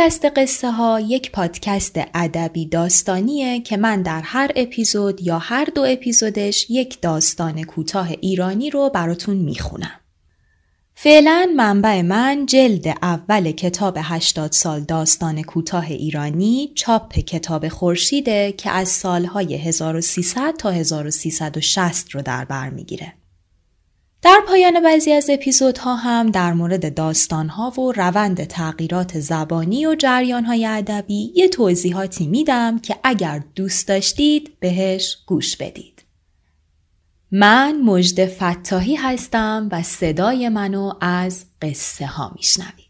پادکست قصه ها یک پادکست ادبی داستانیه که من در هر اپیزود یا هر دو اپیزودش یک داستان کوتاه ایرانی رو براتون می‌خونم. فعلا منبع من جلد اول کتاب 80 سال داستان کوتاه ایرانی چاپ کتاب خورشیده که از سالهای 1300 تا 1360 رو در بر می‌گیره. در پایان بعضی از اپیزودها هم در مورد داستانها و روند تغییرات زبانی و جریانهای ادبی یه توضیحاتی میدم که اگر دوست داشتید بهش گوش بدید. من مجد فتاحی هستم و صدای منو از قصه ها میشنوید.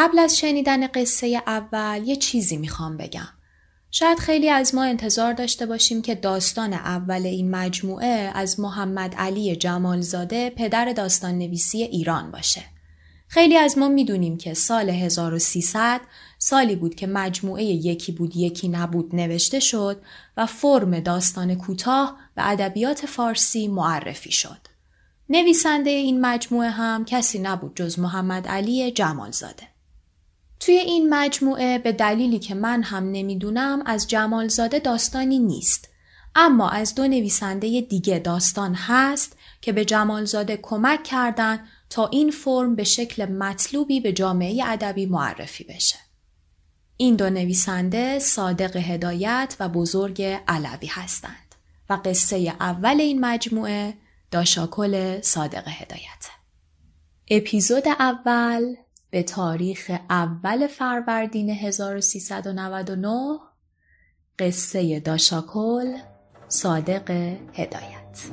قبل از شنیدن قصه اول یه چیزی می‌خوام بگم. شاید خیلی از ما انتظار داشته باشیم که داستان اول این مجموعه از محمد علی جمالزاده پدر داستان نویسی ایران باشه. خیلی از ما می‌دونیم که سال 1300 سالی بود که مجموعه یکی بود یکی نبود نوشته شد و فرم داستان کوتاه به ادبیات فارسی معرفی شد. نویسنده این مجموعه هم کسی نبود جز محمد علی جمالزاده. توی این مجموعه به دلیلی که من هم نمی‌دونم از جمالزاده داستانی نیست اما از دو نویسنده دیگه داستان هست که به جمالزاده کمک کردن تا این فرم به شکل مطلوبی به جامعه ادبی معرفی بشه. این دو نویسنده صادق هدایت و بزرگ علوی هستند و قصه اول این مجموعه داشاکل صادق هدایت. اپیزود اول به تاریخ اول فروردین 1399 قصه داشاکل صادق هدایت.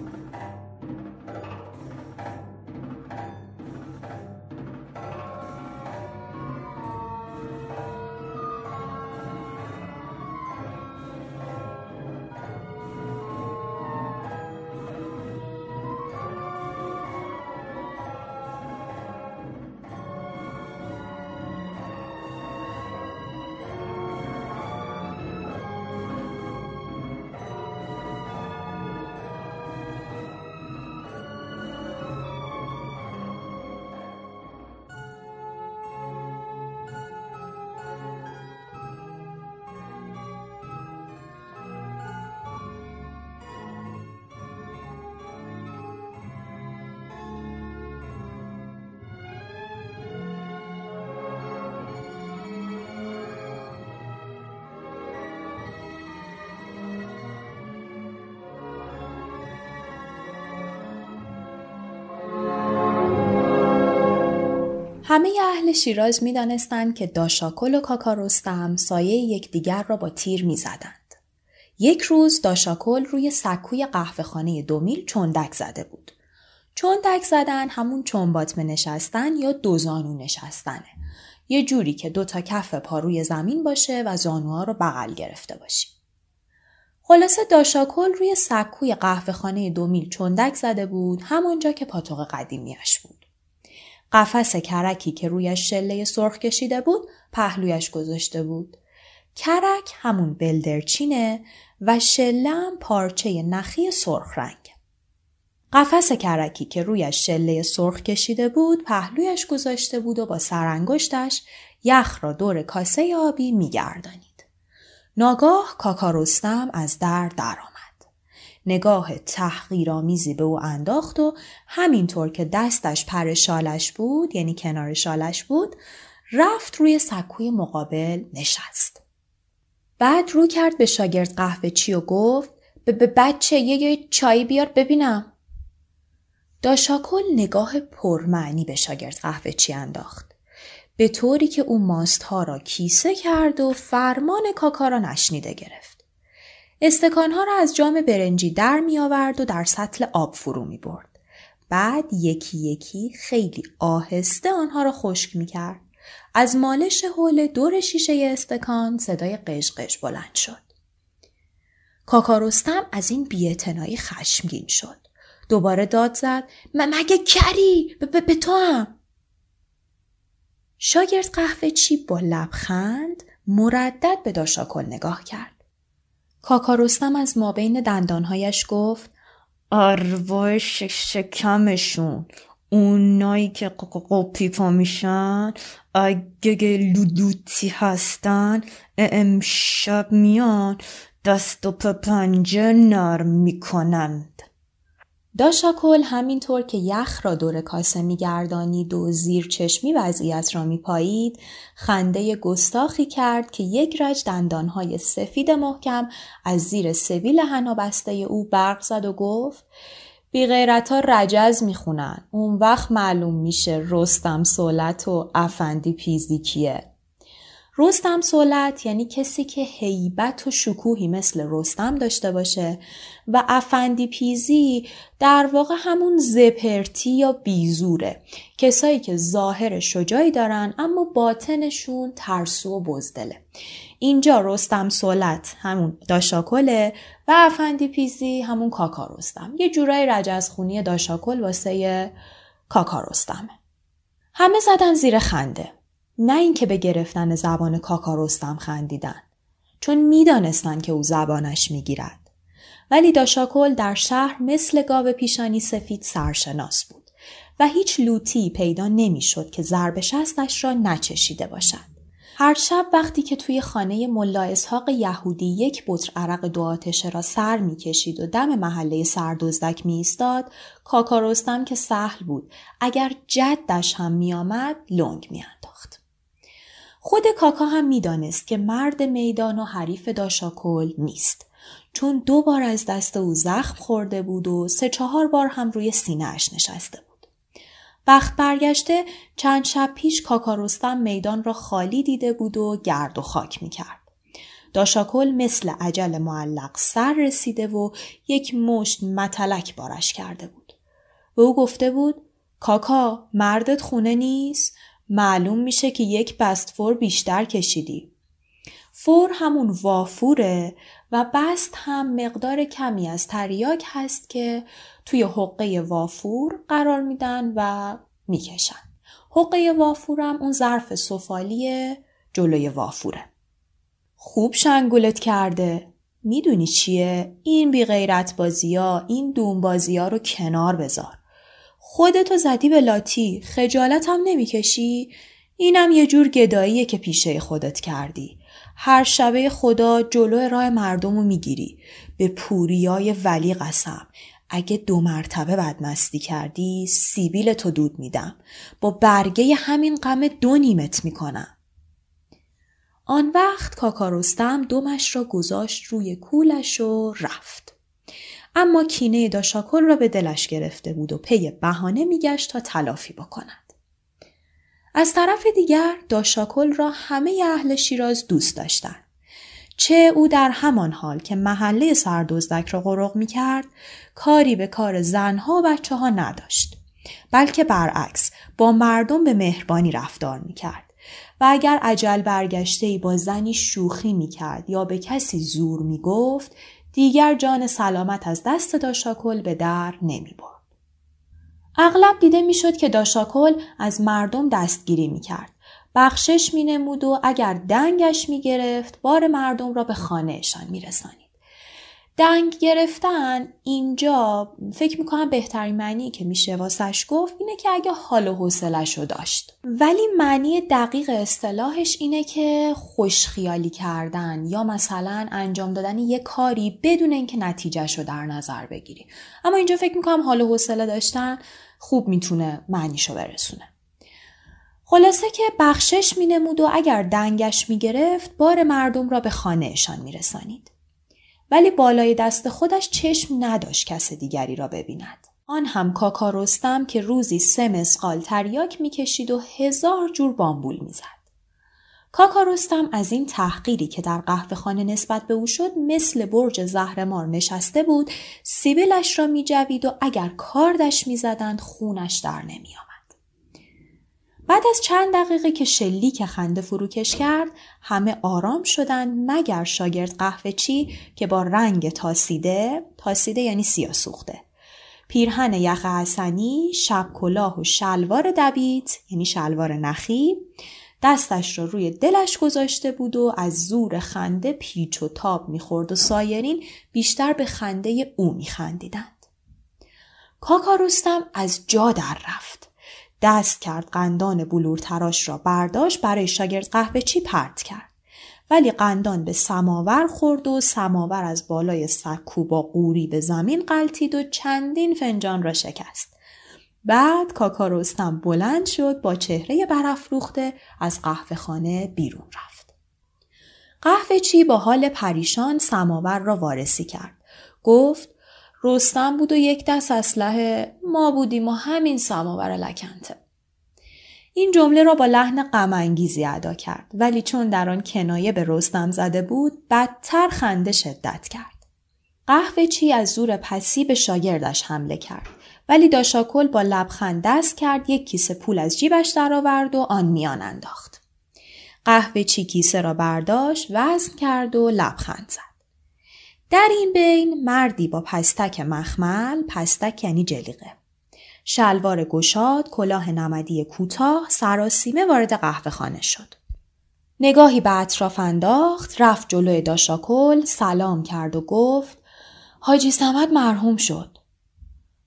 همه اهل شیراز می دانستند که داشاکل و کاکا سایه یکدیگر را با تیر می زدند. یک روز داشاکل روی سکوی قهوه خانه دو میل چندک زده بود. چندک زدن همون چنباتمه نشستن یا دو زانو نشستنه. یه جوری که دو تا کف پا روی زمین باشه و زانوها رو بغل گرفته باشی. خلاصه داشاکل روی سکوی قهوه خانه دو میل چندک زده بود همونجا که پاتوق قدیمیش بود. قفس کرکی که رویش شله سرخ کشیده بود پهلویش گذاشته بود. کرک همون بلدرچینه و شله پارچه نخی سرخ رنگ. قفس کرکی که رویش شله سرخ کشیده بود پهلویش گذاشته بود و با سرانگشتش یخ را دور کاسه آبی میگردانید. ناگاه کاکارستم از در درآمد. نگاه تحقیرآمیزی به او انداخت و همینطور که دستش پر شالش بود یعنی کنار شالش بود رفت روی سکوی مقابل نشست. بعد رو کرد به شاگرد قهوه چی و گفت به بچه یه چای بیار ببینم. داشاکل نگاه پرمعنی به شاگرد قهوه چی انداخت. به طوری که او ماستها را کیسه کرد و فرمان کاکا را نشنیده گرفت. استکانها را از جام برنجی در می آورد و در سطل آب فرو می برد. بعد یکی یکی خیلی آهسته آنها را خشک می کرد. از مالش حول دور شیشه استکان صدای قشقش بلند شد. کاکارستم از این بیعتنایی خشمگین شد. دوباره داد زد مگه کری به تو هم شاگرد قهوه چی با لبخند مردد به داشاکل نگاه کرد. کاکارستم از مابین دندانهایش گفت آروای شکمشون. اونایی که قوپی پا میشن اگه لودوتی هستن امشب میان دست و پنجه نرم می‌کنند. داشاکل همینطور که یخ را دور کاسه میگردانید و زیر چشمی وضعیت را میپایید خنده گستاخی کرد که یک رج دندانهای سفید محکم از زیر سبیل حنا بسته او برق زد و گفت بی غیرت ها رجز می‌خونن. اون وقت معلوم میشه رستم سولت و افندی پیزی کیه رستم سولت یعنی کسی که هیبت و شکوهی مثل رستم داشته باشه و افندی پیزی در واقع همون زپرتی یا بیزوره. کسایی که ظاهر شجاعی دارن اما باطنشون ترسو و بزدله. اینجا رستم سولت همون داشاکله و افندی پیزی همون کاکا رستم. یه جورای رجزخونی داشاکل واسه کاکا رستمه. همه زدن زیر خنده. نه اینکه به گرفتن زبان کاکا رستم خندیدن چون می‌دانستند که او زبانش می‌گیرد. ولی داشاکل در شهر مثل گاو پیشانی سفید سرشناس بود و هیچ لوتی پیدا نمی‌شد که ضرب شستش را نچشیده باشد. هر شب وقتی که توی خانه ملا اسحاق یهودی یک بطر عرق دو آتشه را سر می‌کشید و دم محله سردزدک می ایستاد کاکا رستم که سهل بود اگر جدش هم میآمد لنگ میانداخت. خود کاکا هم می‌دانست که مرد میدان و حریف داشاکل نیست چون دو بار از دست او زخم خورده بود و سه چهار بار هم روی سینه اش نشسته بود. بخت برگشته چند شب پیش کاکا رستم میدان را خالی دیده بود و گرد و خاک می کرد. داشاکل مثل عجل معلق سر رسیده و یک مشت متلک بارش کرده بود. به او گفته بود کاکا مردت خونه نیست؟ معلوم میشه که یک بست فور بیشتر کشیدی. فور همون وافوره و بست هم مقدار کمی از تریاک هست که توی حقه وافور قرار میدن و می‌کشن. حقه وافورم اون ظرف سفالی جلوی وافوره. خوب شنگولت کرده. می‌دونی چیه؟ این بی غیرت بازی ها، این دوم بازی ها رو کنار بذار. خودتو زدی به لاتی خجالت هم نمی‌کشی؟ اینم یه جور گداییه که پیشه خودت کردی. هر شبه خدا جلو راه مردم رو می‌گیری. به پوریای ولی قسم. اگه دو مرتبه بدمستی کردی سیبیل تو دود میدم. با برگه همین غم دو نیمت می‌کنم. آن وقت کاکارستم دومش را گذاشت روی کولش و رفت. اما کینه داشاکل را به دلش گرفته بود و پی بهانه میگشت تا تلافی بکند. از طرف دیگر داشاکل را همه اهل شیراز دوست داشتند. چه او در همان حال که محله سردزدک را غرق می کرد کاری به کار زنها و بچه ها نداشت. بلکه برعکس با مردم به مهربانی رفتار می کرد. و اگر عجل برگشته با زنی شوخی می کرد یا به کسی زور می گفت دیگر جان سلامت از دست داشاکل به در نمی برد. اغلب دیده می‌شد که داشاکل از مردم دستگیری می کرد. بخشش می نمود و اگر دنگش می گرفت بار مردم را به خانهشان می رسانید. دنگ گرفتن اینجا فکر می‌کنم بهترین معنی که میشه واسش گفت اینه که اگه حال و حوصلش رو داشت. ولی معنی دقیق اصطلاحش اینه که خوشخیالی کردن یا مثلا انجام دادن یه کاری بدون اینکه نتیجهش رو در نظر بگیری. اما اینجا فکر می‌کنم حال و حوصله داشتن خوب می‌تونه معنیشو برسونه. خلاصه که بخشش مینمود و اگر دنگش می‌گرفت بار مردم را به خانهشان میرسانید. ولی بالای دست خودش چشم نداشت کس دیگری را ببیند. آن هم کاکا رستم که روزی سه مسقال تریاک می‌کشید و هزار جور بامبول می‌زد. کاکا رستم از این تحقیری که در قهوه خانه نسبت به او شد مثل برج زهرمار نشسته بود سیبلش را میجوید و اگر کاردش می‌زدند خونش در نمیآمد. بعد از چند دقیقه که شلیک خنده فروکش کرد همه آرام شدند مگر شاگرد قهوه چی که با رنگ تاسیده تاسیده یعنی سیاه سوخته. پیرهن یخ حسنی شب کلاه و شلوار دبیت یعنی شلوار نخی دستش را روی دلش گذاشته بود و از زور خنده پیچ و تاب می‌خورد و سایرین بیشتر به خنده او میخندیدند. کاکا رستم از جا در رفت. دست کرد قندان بلور تراش را برداشت برای شاگرد قهوه چی پرت کرد. ولی قندان به سماور خورد و سماور از بالای سکو با قوری به زمین قلتید و چندین فنجان را شکست. بعد کاکا رستم بلند شد با چهره برافروخته از قهوه خانه بیرون رفت. قهوه چی با حال پریشان سماور را وارسی کرد. گفت رستم بود و یک دست اسلحه ما بودیم و همین سماور لکنته. این جمله را با لحن غمانگیزی ادا کرد ولی چون در آن کنایه به رستم زده بود بدتر خنده شدت کرد. قهوه چی از زور پسی به شاگردش حمله کرد ولی داشاکل با لبخند دست کرد یک کیسه پول از جیبش درآورد و آن میان انداخت. قهوه چی کیسه را برداشت وزن کرد و لبخند زد. در این بین مردی با پستک مخمل پستک یعنی جلیقه. شلوار گشاد کلاه نمدی کوتاه سراسیمه وارد قهوه خانه شد. نگاهی به اطراف انداخت رفت جلوی داشاکل سلام کرد و گفت حاجی سمت مرحوم شد.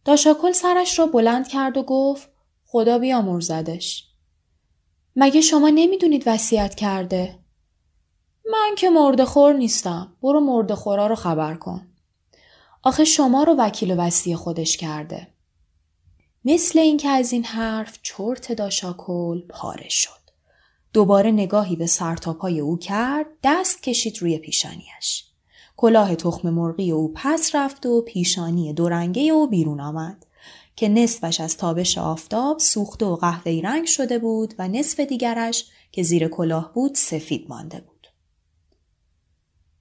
داشاکل سرش را بلند کرد و گفت خدا بیامرزدش. مگه شما نمی‌دونید وصیت کرده؟ من که مرده خور نیستم. برو مرده خورا رو خبر کن. آخه شما رو وکیل و وسیع خودش کرده. مثل اینکه از این حرف چرت داشاکل پاره شد. دوباره نگاهی به سرتاپای او کرد دست کشید روی پیشانیش. کلاه تخم مرغی او پس رفت و پیشانی دورنگه او بیرون آمد که نصفش از تابش آفتاب سوخته و قهوه‌ای رنگ شده بود و نصف دیگرش که زیر کلاه بود سفید مانده بود.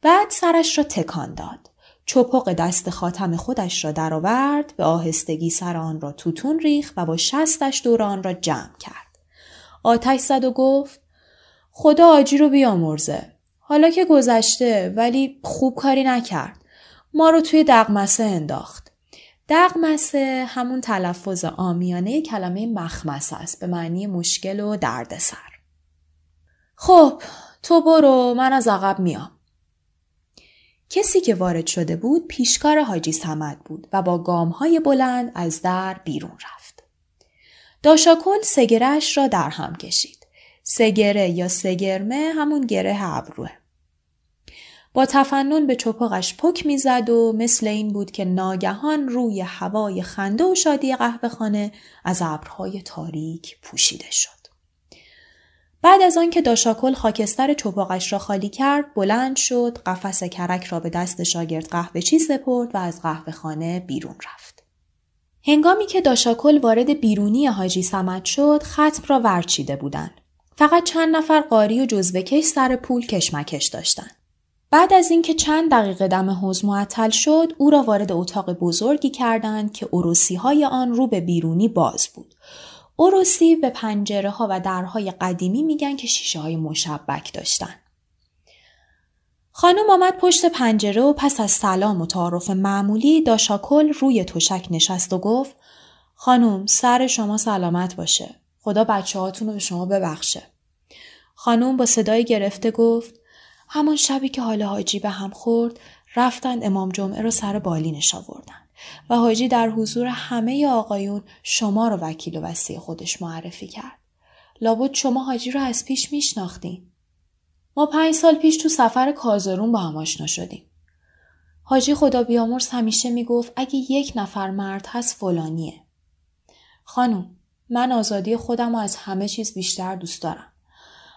بعد سرش را تکان داد. چپق دست خاتم خودش را درآورد به آهستگی سر آن را توتون ریخ و با شستش دور آن را جمع کرد. آتش زد و گفت خدا آجی رو بیامرزه. حالا که گذشته ولی خوب کاری نکرد. ما رو توی دقمسه انداخت. دقمسه همون تلفظ آمیانه کلمه مخمسه است به معنی مشکل و دردسر. خب تو برو من از عقب میام. کسی که وارد شده بود پیشکار حاجی سمد بود و با گامهای بلند از در بیرون رفت. داشاکل سگرش را در هم کشید. سگره یا سگرمه همون گره ابروه. با تفنن به چپاقش پک می‌زد و مثل این بود که ناگهان روی هوای خنده و شادی قهوه خانه از ابرهای تاریک پوشیده شد. بعد از آنکه داشاکل خاکستر چپاقش را خالی کرد بلند شد قفس کرک را به دست شاگرد قهوه چی سپرد و از قهوه خانه بیرون رفت. هنگامی که داشاکل وارد بیرونی حاجی سمت شد ختم را ورچیده بودند. فقط چند نفر قاری و جزوکش سر پول کشمکش داشتند. بعد از اینکه چند دقیقه دم حوز معطل شد او را وارد اتاق بزرگی کردند که عروسی های آن رو به بیرونی باز بود. اوروسی به پنجره ها و درهای قدیمی میگن که شیشه های مشبک داشتن. خانم آمد پشت پنجره و پس از سلام و تعارف معمولی داشاکل روی تشک نشست و گفت خانم سر شما سلامت باشه. خدا بچه هاتون رو به شما ببخشه. خانم با صدای گرفته گفت همان شبی که حال حاجی به هم خورد رفتند امام جمعه رو سر بالینش آوردن. و حاجی در حضور همه آقایون شما رو وکیل و وسیع خودش معرفی کرد. لابد شما حاجی رو از پیش میشناختین. ما پنج سال پیش تو سفر کازرون با هم آشنا شدیم. حاجی خدا بیامرز همیشه می‌گفت اگه یک نفر مرد هست فلانیه. خانم من آزادی خودم رو از همه چیز بیشتر دوست دارم.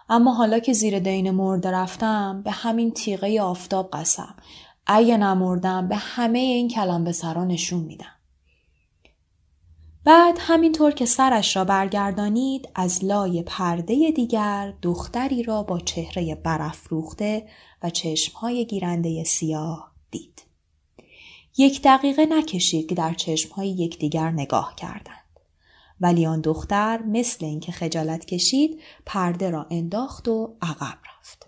اما حالا که زیر دین مرده رفتم به همین تیغه آفتاب قسم اگه نمردم به همه این کلم به سرا نشون میدم. بعد همینطور که سرش را برگردانید از لای پرده دیگر دختری را با چهره برافروخته و چشمهای گیرنده سیاه دید. یک دقیقه نکشید که در چشمهای یکدیگر نگاه کردند. ولی آن دختر مثل اینکه خجالت کشید پرده را انداخت و عقب رفت.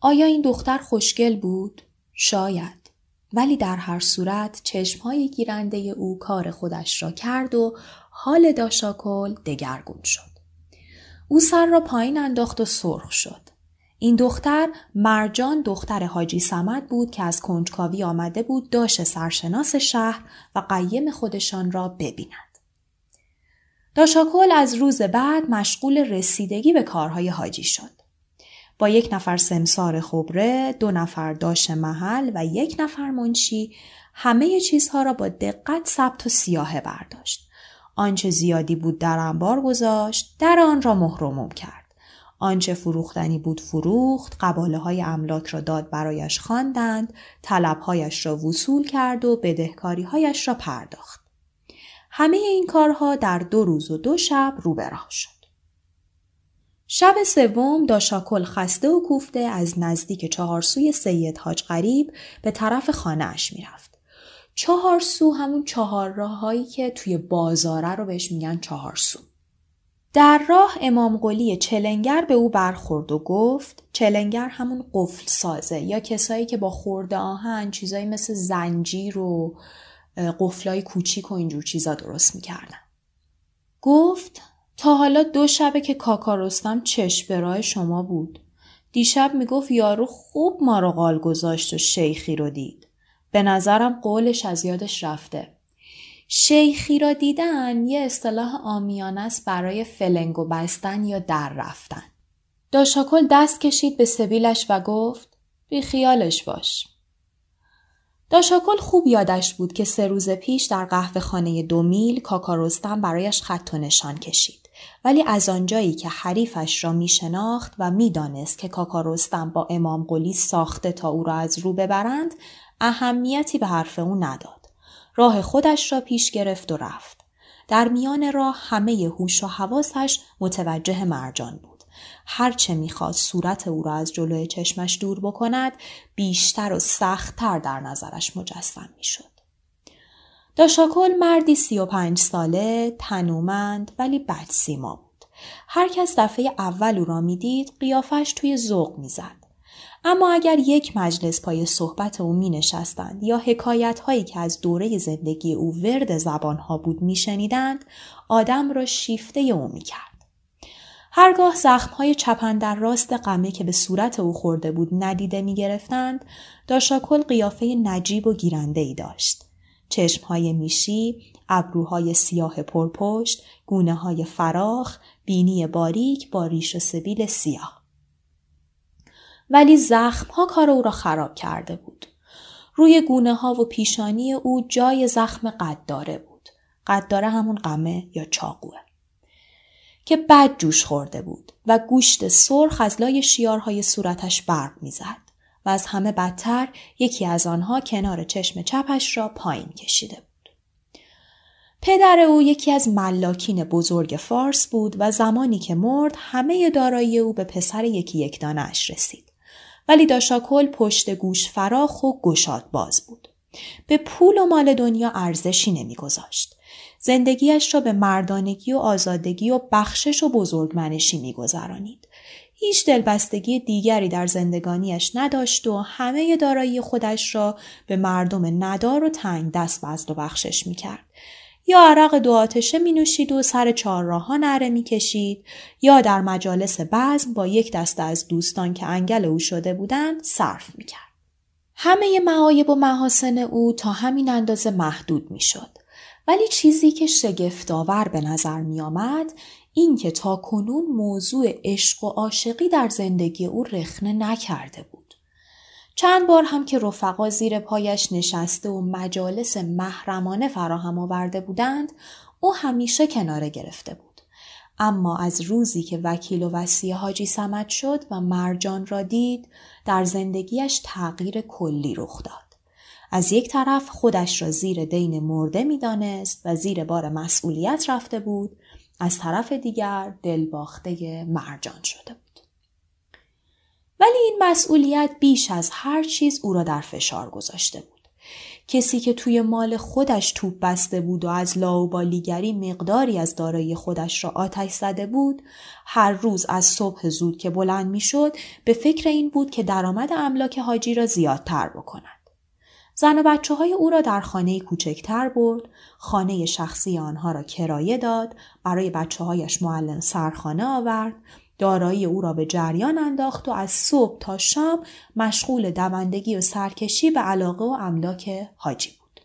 آیا این دختر خوشگل بود؟ شاید. ولی در هر صورت چشمهای گیرنده او کار خودش را کرد و حال داشاکل دگرگون شد. او سر را پایین انداخت و سرخ شد. این دختر مرجان دختر حاجی سمد بود که از کنجکاوی آمده بود داشت سرشناس شهر و قیم خودشان را ببیند. داشاکل از روز بعد مشغول رسیدگی به کارهای حاجی شد. با یک نفر سمسار خبره، دو نفر داش محل و یک نفر منشی همه چیزها را با دقت ثبت و سیاهه برداشت. آنچه زیادی بود در انبار گذاشت، در آن را مهرموم کرد. آنچه فروختنی بود فروخت، قباله های املاک را داد برایش خواندند، طلبهایش را وصول کرد و بدهکاری هایش را پرداخت. همه این کارها در دو روز و دو شب رو شد. شب سوم داشاکل خسته و کوفته از نزدیک چهارسوی سید حاج غریب به طرف خانهاش می‌رفت. چهارسو همون چهار راههایی که توی بازاره رو بهش میگن چهارسو. در راه امام قلی چلنگر به او برخورد و گفت چلنگر همون قفل سازه یا کسایی که با خورده آهن چیزایی مثل زنجیر و قفلای کوچیک و اینجور چیزا درست می‌کردن. گفت تا حالا دو شبه که کاکا رستم چشم برای شما بود. دیشب می‌گفت یارو خوب ما رو قال گذاشت و شیخی رو دید. به نظرم قولش از یادش رفته. شیخی را دیدن یه اصطلاح آمیانه است برای فلنگ و بستن یا در رفتن. داشاکل دست کشید به سبیلش و گفت بی خیالش باش. داشاکل خوب یادش بود که سه روز پیش در قهوه خانه دو میل کاکا برایش خط و نشان کشید. ولی از آنجایی که حریفش را می شناخت و می دانست که کاکا رستم با امام قلی ساخته تا او را از رو ببرند اهمیتی به حرف او نداد. راه خودش را پیش گرفت و رفت. در میان راه همه هوش و حواسش متوجه مرجان بود. هرچه می‌خواست صورت او را از جلوی چشمش دور بکند بیشتر و سختتر در نظرش مجسم می‌شد. داشاکل مردی سی و پنج ساله، تنومند ولی بد سیما بود. هر کس دفعه اول او را می‌دید قیافش توی ذوق می‌زد. اما اگر یک مجلس پای صحبت او می نشستند یا حکایت هایی که از دوره زندگی او ورد زبان ها بود می شنیدند، آدم را شیفته او می کرد. هرگاه زخم های چپن در راست قمه که به صورت او خورده بود ندیده می گرفتند، داشاکل قیافه نجیب و گیرنده ای داشت. چشمهای میشی، ابروهای سیاه پرپشت، گونه های فراخ، بینی باریک با ریش و سبیل سیاه. ولی زخمها کار او را خراب کرده بود. روی گونه ها و پیشانی او جای زخم قداره بود. قداره همون قمه یا چاقوه. که بد جوش خورده بود و گوشت سرخ از لای شیارهای صورتش برق می‌زد. و از همه بدتر یکی از آنها کنار چشم چپش را پایین کشیده بود. پدر او یکی از ملاکین بزرگ فارس بود و زمانی که مرد همه دارایی او به پسر یکی یک دانش رسید. ولی داشاکل پشت گوش فراخ و گشاد باز بود. به پول و مال دنیا ارزشی نمیگذاشت. زندگیش را به مردانگی و آزادگی و بخشش و بزرگمنشی میگذرانید. هیچ دلبستگی دیگری در زندگانیش نداشت و همه دارایی خودش را به مردم ندار و تنگ دست بزد و بخشش می‌کرد. یا عرق دو آتشه می نوشید و سر چهار راه نره می کشید یا در مجالس بزم با یک دسته از دوستان که انگل او شده بودند صرف می کرد. همه معایب و محاسن او تا همین اندازه محدود می شد. ولی چیزی که شگفتآور به نظر می آمد این که تا کنون موضوع عشق و عاشقی در زندگی او رخنه نکرده بود. چند بار هم که رفقا زیر پایش نشسته و مجالس محرمانه فراهم آورده بودند او همیشه کناره گرفته بود. اما از روزی که وکیل و وسیع حاجی سمت شد و مرجان را دید در زندگیش تغییر کلی رخ داد. از یک طرف خودش را زیر دین مرده می‌دانست و زیر بار مسئولیت رفته بود از طرف دیگر دلباخته مرجان شده بود. ولی این مسئولیت بیش از هر چیز او را در فشار گذاشته بود. کسی که توی مال خودش توپ بسته بود و از لاوبالیگری مقداری از دارایی خودش را آتش زده بود هر روز از صبح زود که بلند می‌شد به فکر این بود که درآمد املاک حاجی را زیادتر بکند زن و بچه های او را در خانه کوچکتر برد، خانه شخصی آنها را کرایه داد، برای بچه هایش معلم سرخانه آورد، دارایی او را به جریان انداخت و از صبح تا شام مشغول دوندگی و سرکشی به علاقه و املاک حاجی بود.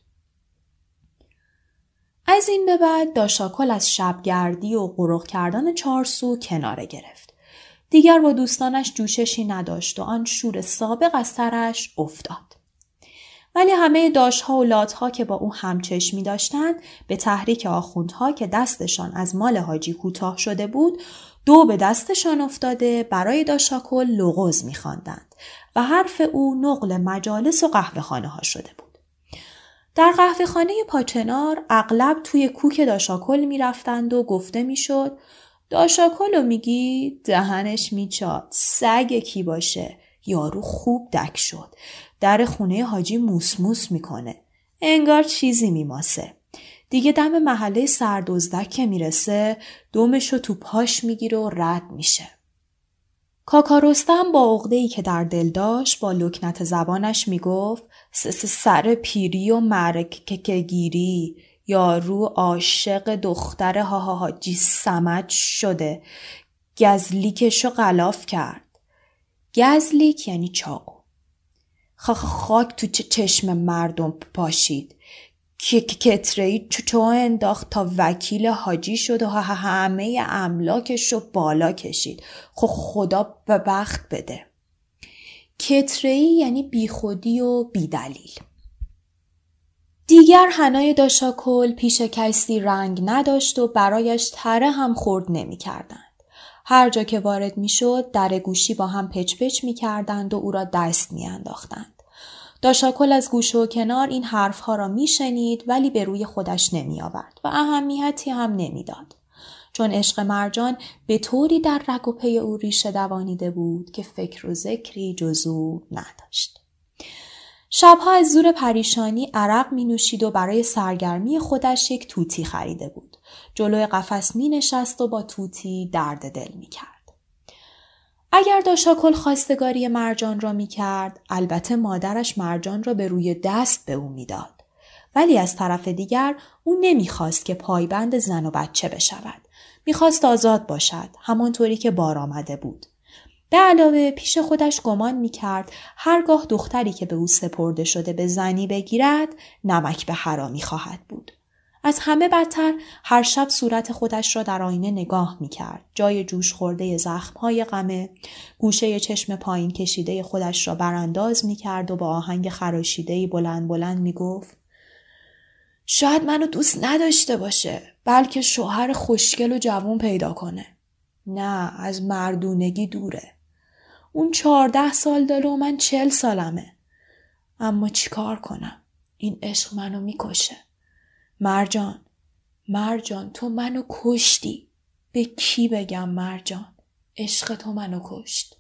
از این به بعد داشاکل از شبگردی و قرق کردن چارسو کناره گرفت. دیگر با دوستانش جوششی نداشت و آن شور سابق از سرش افتاد. ولی همه داشها و لاتها که با او همچشمی داشتند به تحریک آخوندها که دستشان از مال حاجی کوتاه شده بود دو به دستشان افتاده برای داشاکل لغز میخواندند و حرف او نقل مجالس و قهوه خانه ها شده بود. در قهوه خانه پاچنار اغلب توی کوک داشاکل می‌رفتند و گفته می‌شد داشاکل رو میگی دهنش میچاد سگ کی باشه یارو خوب دک شد در خونه حاجی موسموس می‌کنه. انگار چیزی میماسه. دیگه دم محله سردوزدک که می‌رسه دومشو تو پاش می‌گیره و رد میشه. کاکارستم با عقده که در دل داشت با لکنت زبانش می‌گفت سر پیری و مرک گیری یارو عاشق دختر حاجی سمت شده. گزلیکشو غلاف کرد. گزلیک یعنی چاقو. خاک تو چشم مردم پاشید. که کتری چو انداخت تا وکیل حاجی شد و همه املاکش رو بالا کشید. خب خدا به بخت بده. کتری یعنی بیخودی و بیدلیل. دیگر هنای داشاکل پیش کسی رنگ نداشت و برایش تره هم خورد نمی کردند. هر جا که وارد می شد در گوشی با هم پچ پچ می کردند و او را دست می انداختند. داشاکل از گوشه و کنار این حرفها را میشنید ولی به روی خودش نمی آورد و اهمیتی هم نمی‌داد. چون عشق مرجان به طوری در رگ و پی او ریشه دوانیده بود که فکر و ذکری جزو نداشت. شبها از زور پریشانی عرق می نوشید و برای سرگرمی خودش یک توتی خریده بود. جلوی قفس می نشست و با توتی درد دل می کرد. اگر داشاکل خواستگاری مرجان را می کرد البته مادرش مرجان را به روی دست به او می‌داد. ولی از طرف دیگر او نمی‌خواست که پایبند زن و بچه بشود. می‌خواست آزاد باشد همانطوری که بار آمده بود. به علاوه پیش خودش گمان می کرد هرگاه دختری که به او سپرده شده به زنی بگیرد نمک به حرامی خواهد بود. از همه بدتر هر شب صورت خودش را در آینه نگاه می کرد. جای جوش خورده زخمهای غمه، گوشه چشم پایین کشیده خودش را برانداز می کرد و با آهنگ خراشیده بلند بلند می گفت شاید منو دوست نداشته باشه بلکه شوهر خوشگل و جوون پیدا کنه. نه از مردونگی دوره. اون چهارده سال داره و من چل سالمه. اما چیکار کنم؟ این عشق منو می‌کشه. مرجان مرجان تو منو کشتی به کی بگم مرجان عشق تو منو کشت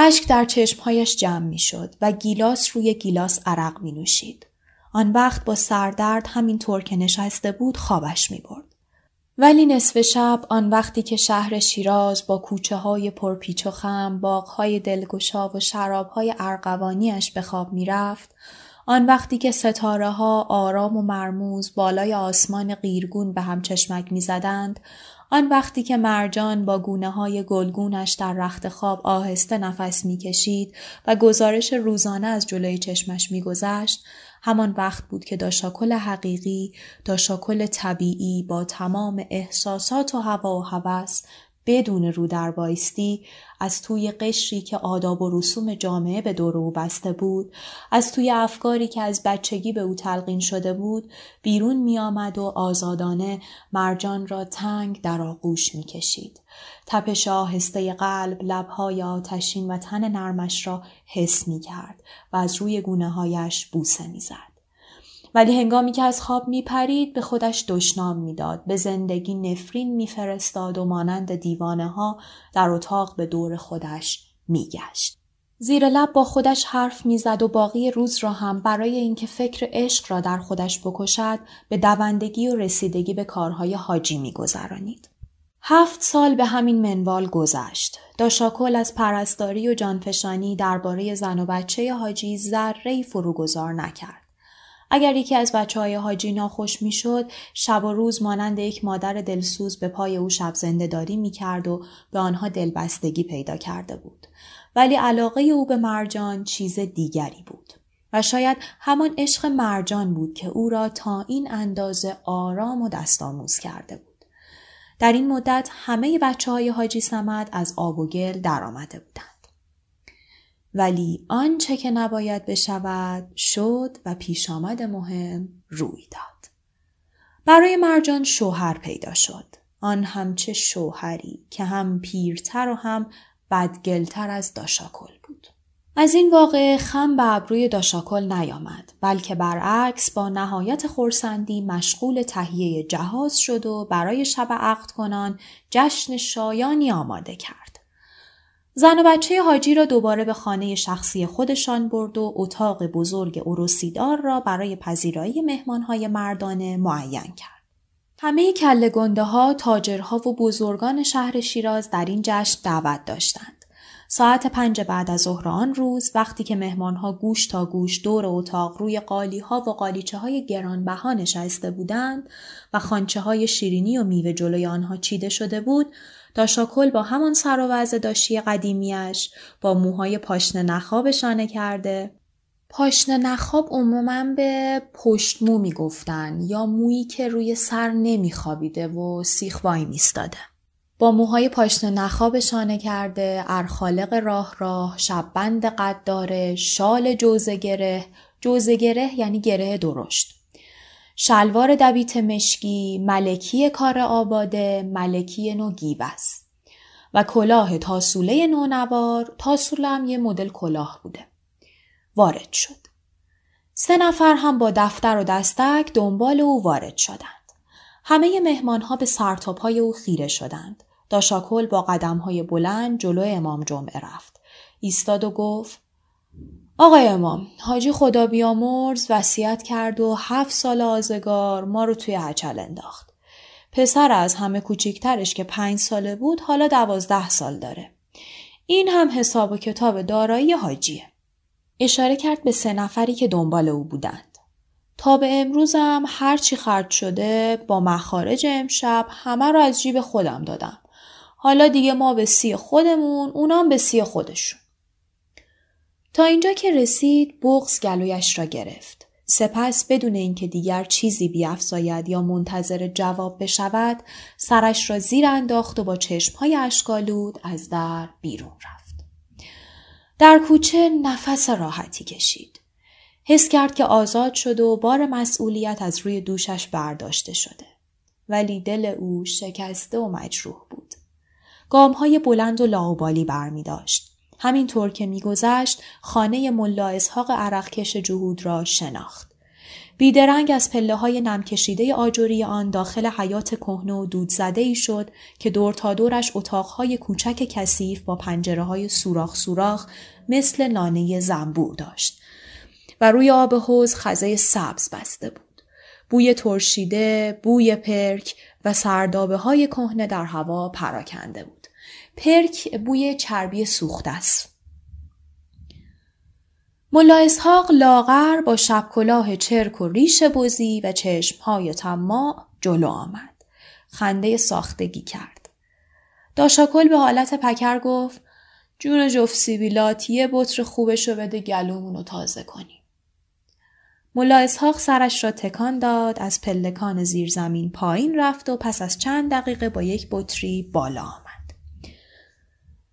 اشک در چشمهایش جمع می شد و گیلاس روی گیلاس عرق می نوشید. آن وقت با سردرد همینطور که نشسته بود خوابش می برد. ولی نصف شب آن وقتی که شهر شیراز با کوچه های پرپیچ و خم، باغ های دلگشا و شراب های ارقوانیش به خواب می رفت، آن وقتی که ستاره ها آرام و مرموز بالای آسمان قیرگون به هم چشمک می زدند، آن وقتی که مرجان با گونه های گلگونش در رخت خواب آهسته نفس می کشید و گزارش روزانه از جلوی چشمش می گذشت، همان وقت بود که داشاکل حقیقی، داشاکل طبیعی با تمام احساسات و هوا و هوس بدون رو در بایستی از توی قشری که آداب و رسوم جامعه به دور او بسته بود از توی افکاری که از بچگی به او تلقین شده بود بیرون می آمد و آزادانه مرجان را تنگ در آغوش می کشید. تپش آهسته قلب لبهای آتشین و تن نرمش را حس می کرد و از روی گونه هایش بوسه می. ولی هنگامی که از خواب می پرید به خودش دشنام می‌داد به زندگی نفرین میفرستاد و مانند دیوانه ها در اتاق به دور خودش میگشت زیر لب با خودش حرف می‌زد و باقی روز را هم برای اینکه فکر عشق را در خودش بکشد به دوندگی و رسیدگی به کارهای حاجی میگذرانید هفت سال به همین منوال گذشت. داشاکل از پرستاری و جانفشانی درباره زن و بچه حاجی ذره فروگذار نکرد. اگر یکی از بچه های حاجی ناخوش می‌شد شب و روز مانند یک مادر دلسوز به پای او شب زنده داری می کرد و به آنها دلبستگی پیدا کرده بود. ولی علاقه او به مرجان چیز دیگری بود. و شاید همان عشق مرجان بود که او را تا این اندازه آرام و دستآموز کرده بود. در این مدت همه بچه های حاجی سمد از آب و گل درآمده بودند. ولی آنچه که نباید بشود شد و پیش آمد مهم روی داد. برای مرجان شوهر پیدا شد. آن هم چه شوهری که هم پیرتر و هم بدگلتر از داشاکل بود. از این واقع خم به ابروی داشاکل نیامد بلکه برعکس با نهایت خورسندی مشغول تهیه جهاز شد و برای شب عقد کنان جشن شایانی آماده کرد. زن و بچه حاجی را دوباره به خانه شخصی خودشان برد و اتاق بزرگ اروسیدار را برای پذیرایی مهمانهای مردانه معین کرد. همه کل گنده ها، تاجرها و بزرگان شهر شیراز در این جشن دعوت داشتند. ساعت پنج بعد از ظهر آن روز وقتی که مهمانها گوش تا گوش دور اتاق روی قالی ها و قالیچه های گرانبها نشسته بودند و خانچه های شیرینی و میوه جلوی آنها چیده شده بود داشاکل با همان سر و وضع داشتی قدیمیش با موهای پاشنه نخاب شانه کرده پاشنه نخاب عموما به پشت مو می‌گفتن یا مویی که روی سر نمیخوابیده و سیخ وای میستاده. با موهای پاشنه نخاب شانه کرده، ارخالق راه راه، شببند قد داره، شال جوزه گره، جوزه گره یعنی گره درشت. شلوار دبیت مشکی، ملکی کار آباده، ملکی نو گیبس و کلاه تاسوله نونوار، تاسوله هم یه مدل کلاه بوده. وارد شد. سه نفر هم با دفتر و دستک دنبال او وارد شدند. همه مهمان ها به سرتاپ های او خیره شدند. داشاکل با قدم های بلند جلو امام جمعه رفت. ایستاد و گفت آقای امام حاجی خدا بیامرز وصیت کرد و هفت سال آزگار ما رو توی هچل انداخت. پسر از همه کوچیکترش که پنج ساله بود حالا دوازده سال داره. این هم حساب و کتاب دارایی حاجیه. اشاره کرد به سه نفری که دنبال او بودند. تا به امروزم هرچی خرج شده با مخارج امشب همه رو از جیب خودم دادم. حالا دیگه ما به سی خودمون اونام به سی خودشون. تا اینجا که رسید بغز گلویش را گرفت. سپس بدون اینکه دیگر چیزی بیافزاید یا منتظر جواب بشود سرش را زیر انداخت و با چشمهای اشکالود از در بیرون رفت. در کوچه نفس راحتی کشید. حس کرد که آزاد شده و بار مسئولیت از روی دوشش برداشته شده. ولی دل او شکسته و مجروح بود. گامهای بلند و لاوبالی برمی داشت. همینطور که میگذشت خانه ملا اسحاق عرقکش جهود را شناخت. بیدرنگ از پله های نمکشیده آجوری آن داخل حیات کهنه و دود زده ای شد که دور تا دورش اتاقهای کوچک کثیف با پنجره های سوراخ سوراخ مثل لانه زنبور داشت و روی آب حوز خزه سبز بسته بود. بوی ترشیده، بوی پرک و سردابه های کهنه در هوا پراکنده بود. پرک بوی چربی سوخته است. ملا اسحاق لاغر با شب کلاه چرک و ریش بزی و چشمهای تماع جلو آمد. خنده ساختگی کرد. داشاکل به حالت پکر گفت جون جفت سیبیلات یه بطر خوبشو بده گلومون رو تازه کنیم. ملا اسحاق سرش را تکان داد از پلکان زیر زمین پایین رفت و پس از چند دقیقه با یک بطری بالا آمد.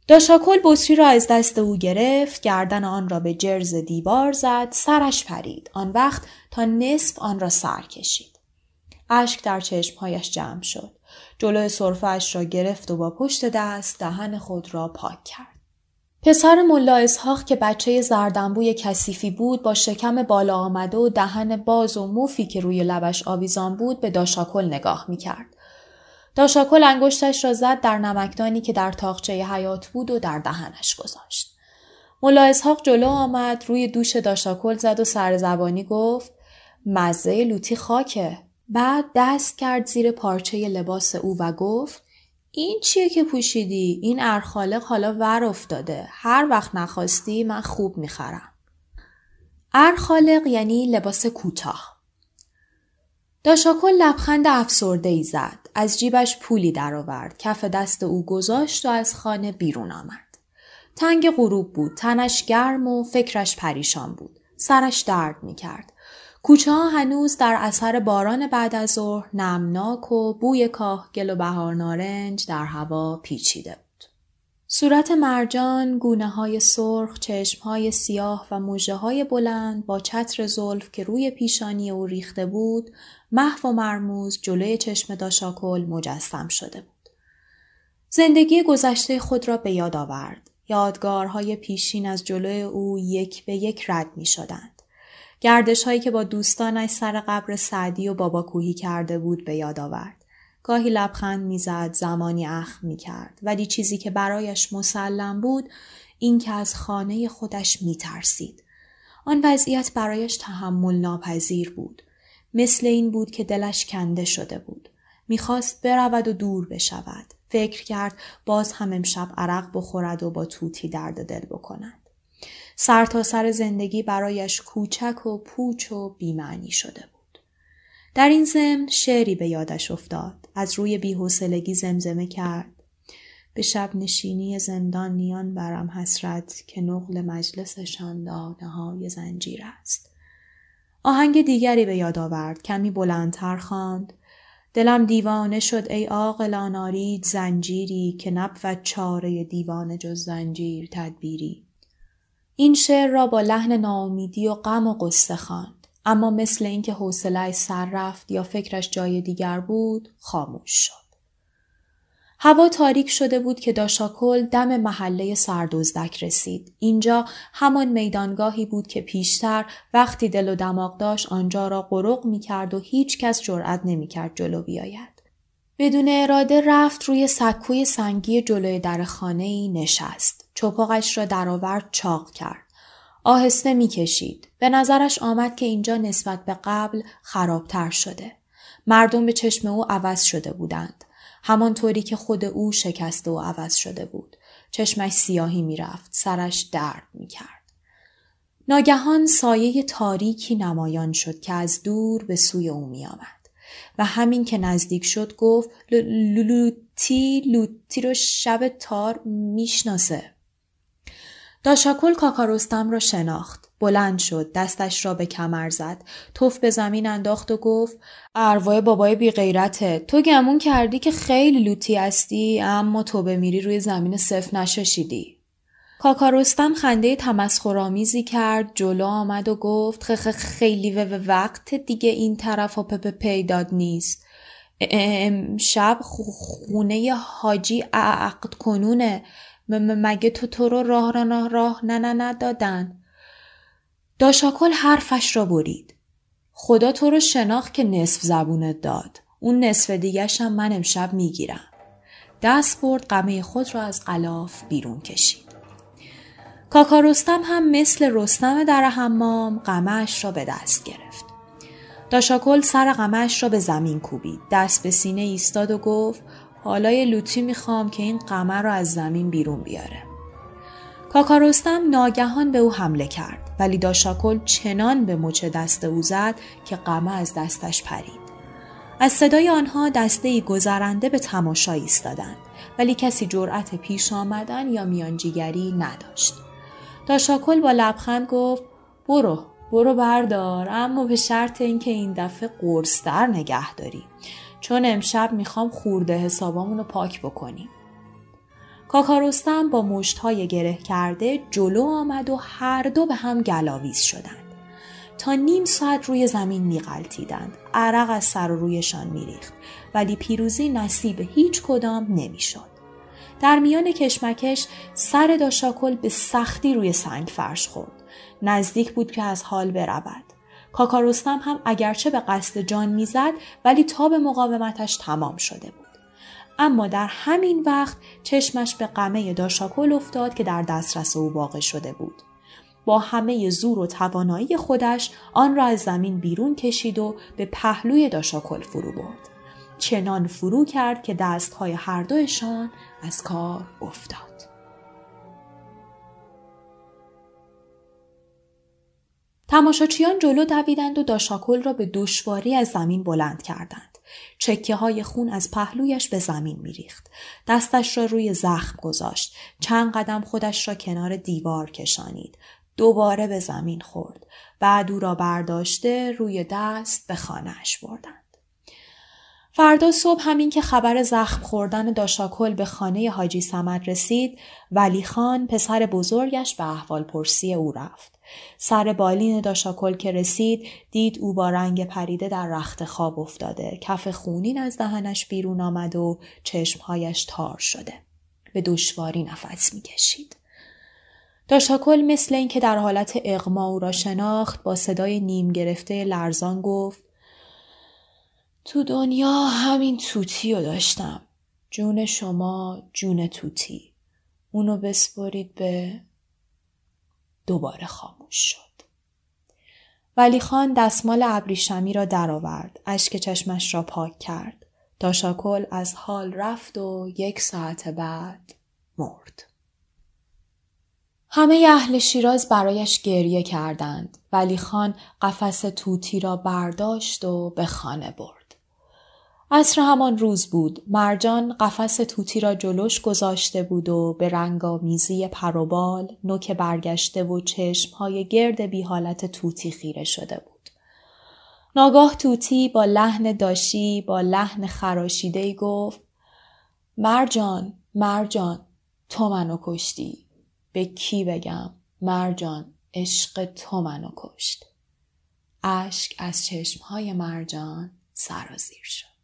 داشاکل بطری را از دست او گرفت گردن آن را به جرز دیوار زد سرش پرید. آن وقت تا نصف آن را سر کشید. اشک در چشمهایش جمع شد. جلوی صرفش را گرفت و با پشت دست دهن خود را پاک کرد. پسر ملا اسحاق که بچه زردنبوی کثیفی بود با شکم بالا آمده و دهن باز و موفی که روی لبش آویزان بود به داشاکل نگاه می‌کرد. داشاکل انگشتش را زد در نمکدانی که در تاقچه حیات بود و در دهنش گذاشت. ملا اسحاق جلو آمد روی دوش داشاکل زد و سرزبانی گفت مزه لوتی خاکه. بعد دست کرد زیر پارچه لباس او و گفت این چیه که پوشیدی؟ این ارخالق حالا ور افتاده. هر وقت نخواستی من خوب می‌خرم. ارخالق یعنی لباس کوتاه. داشاکل لبخند افسرده ای زد. از جیبش پولی درآورد. کف دست او گذاشت و از خانه بیرون آمد. تنگ غروب بود. تنش گرم و فکرش پریشان بود. سرش درد می کرد. کوچه ها هنوز در اثر باران بعد از ظهر نمناک و بوی کاهگل و بهار نارنج در هوا پیچیده بود. صورت مرجان، گونه های سرخ، چشم های سیاه و موجه های بلند با چتر زلف که روی پیشانی او ریخته بود، محو و مرموز جلوی چشم داشاکل مجسم شده بود. زندگی گذشته خود را به یاد آورد. یادگارهای پیشین از جلوی او یک به یک رد می شدند. گردش هایی که با دوستانش سر قبر سعدی و بابا کوهی کرده بود به یاد آورد. گاهی لبخند می‌زد زمانی اخ می کرد ولی چیزی که برایش مسلم بود این که از خانه خودش می ترسید. آن وضعیت برایش تحمل ناپذیر بود. مثل این بود که دلش کنده شده بود. می‌خواست برود و دور بشود. فکر کرد باز هم امشب عرق بخورد و با توتی درد دل بکند. سر تا سر زندگی برایش کوچک و پوچ و بیمعنی شده بود. در این ضمن شعری به یادش افتاد. از روی بیحوصلگی زمزمه کرد. به شب نشینی زندان نیان برم حسرت که نقل مجلسشان دانه های زنجیر است. آهنگ دیگری به یاد آورد. کمی بلندتر خواند. دلم دیوانه شد ای عاقلان آرید زنجیری که نبود چاره دیوانه جز زنجیر تدبیری. این شعر را با لحن ناامیدی و غم و قصه خواند. اما مثل اینکه حوصلهاش سر رفت یا فکرش جای دیگر بود خاموش شد. هوا تاریک شده بود که داشاکل دم محله سردوزدک رسید. اینجا همان میدانگاهی بود که پیشتر وقتی دل و دماغ داشت آنجا را قرق می کرد و هیچ کس جرأت نمی کرد جلو بیاید. بدون اراده رفت روی سکوی سنگی جلوی در خانه ای نشست. چپاقش را درآورد چاق کرد. آهسته می‌کشید. به نظرش آمد که اینجا نسبت به قبل خرابتر شده. مردم به چشم او عوض شده بودند. همانطوری که خود او شکسته و عوض شده بود. چشمش سیاهی می‌رفت. سرش درد می‌کرد. ناگهان سایه تاریکی نمایان شد که از دور به سوی او میآمد. و همین که نزدیک شد گفت لوتی لوتی رو شب تار می‌شناسه. داشاکل کاکارستم را شناخت. بلند شد. دستش را به کمر زد. توف به زمین انداخت و گفت اروای بابای بی غیرته. تو گمون کردی که خیلی لوتی هستی اما تو بمیری روی زمین صف نششیدی. کاکارستم خنده تمسخرآمیزی کرد جلو آمد و گفت خ خیلی و وقت دیگه این طرف و پپ پیداد نیست شب خونه حاجی عقد کنونه مگه تو تو رو راه راه راه نه نه ندادن داشاکل حرفش را برید خدا تو رو شناخت که نصف زبونت داد. اون نصف دیگشم من امشب می‌گیرم. دست برد قمه خود را از قلاف بیرون کشید. کاکا رستم هم مثل رستم در حمام قمهش را به دست گرفت. داشاکل سر قمهش را به زمین کوبید. دست به سینه ایستاد و گفت حالای لوتی می‌خوام که این قمر رو از زمین بیرون بیاره. کاکارستم ناگهان به او حمله کرد. ولی داشاکل چنان به مچ دست او زد که قمه از دستش پرید. از صدای آنها دسته ای گذرنده به تماشا ایستادند ولی کسی جرأت پیش آمدن یا میانجیگری نداشت. داشاکل با لبخند گفت برو برو بردار اما به شرط اینکه این دفعه قرصتر نگه داری چون امشب می‌خوام خورده حسابامون رو پاک بکنیم. کاکارستم با مشتهای گره کرده جلو آمد و هر دو به هم گلاویز شدند. تا نیم ساعت روی زمین میغلطیدند. عرق از سر و رویشان میریخت ولی پیروزی نصیب هیچ کدام نمی‌شد. در میان کشمکش سر داشاکل به سختی روی سنگ فرش خورد. نزدیک بود که از حال برود. کاکارستم هم اگرچه به قصد جان می‌زد ولی تا به مقاومتش تمام شده بود. اما در همین وقت چشمش به قمه داشاکل افتاد که در دسترس او واقع شده بود. با همه زور و توانایی خودش آن را از زمین بیرون کشید و به پهلوی داشاکل فرو برد. چنان فرو کرد که دستهای هر دوشان از کار افتاد. تماشاچیان جلو دویدند و داشاکل را به دشواری از زمین بلند کردند. چکه های خون از پهلویش به زمین میریخت. دستش را روی زخم گذاشت. چند قدم خودش را کنار دیوار کشانید. دوباره به زمین خورد. بعد او را برداشته روی دست به خانهاش بردند. فردا صبح همین که خبر زخم خوردن داشاکل به خانه حاجی سمد رسید ولی خان پسر بزرگش به احوال پرسی او رفت. سر بالین داشاکل که رسید دید او با رنگ پریده در رخت خواب افتاده کف خونین از دهنش بیرون آمد و چشمهایش تار شده به دشواری نفس می‌کشید داشاکل مثل اینکه در حالت اغما او را شناخت با صدای نیم گرفته لرزان گفت تو دنیا همین توتی رو داشتم. جون شما جون توتی. اونو بسپرید به دوباره خاموش شد. ولی خان دستمال ابریشمی را درآورد. اشک چشمش را پاک کرد. داشاکل از حال رفت و یک ساعت بعد مرد. همه اهل شیراز برایش گریه کردند ولی خان قفس توتی را برداشت و به خانه برد. عصر همان روز بود. مرجان قفس توتی را جلوش گذاشته بود و به رنگامیزی پروبال نوک برگشته و چشمهای گرد بی حالت توتی خیره شده بود. ناگاه توتی با لحن داشی با لحن خراشیده گفت مرجان مرجان تو منو کشتی به کی بگم مرجان عشق تو منو کشت اشک از چشمهای مرجان سرازیر شد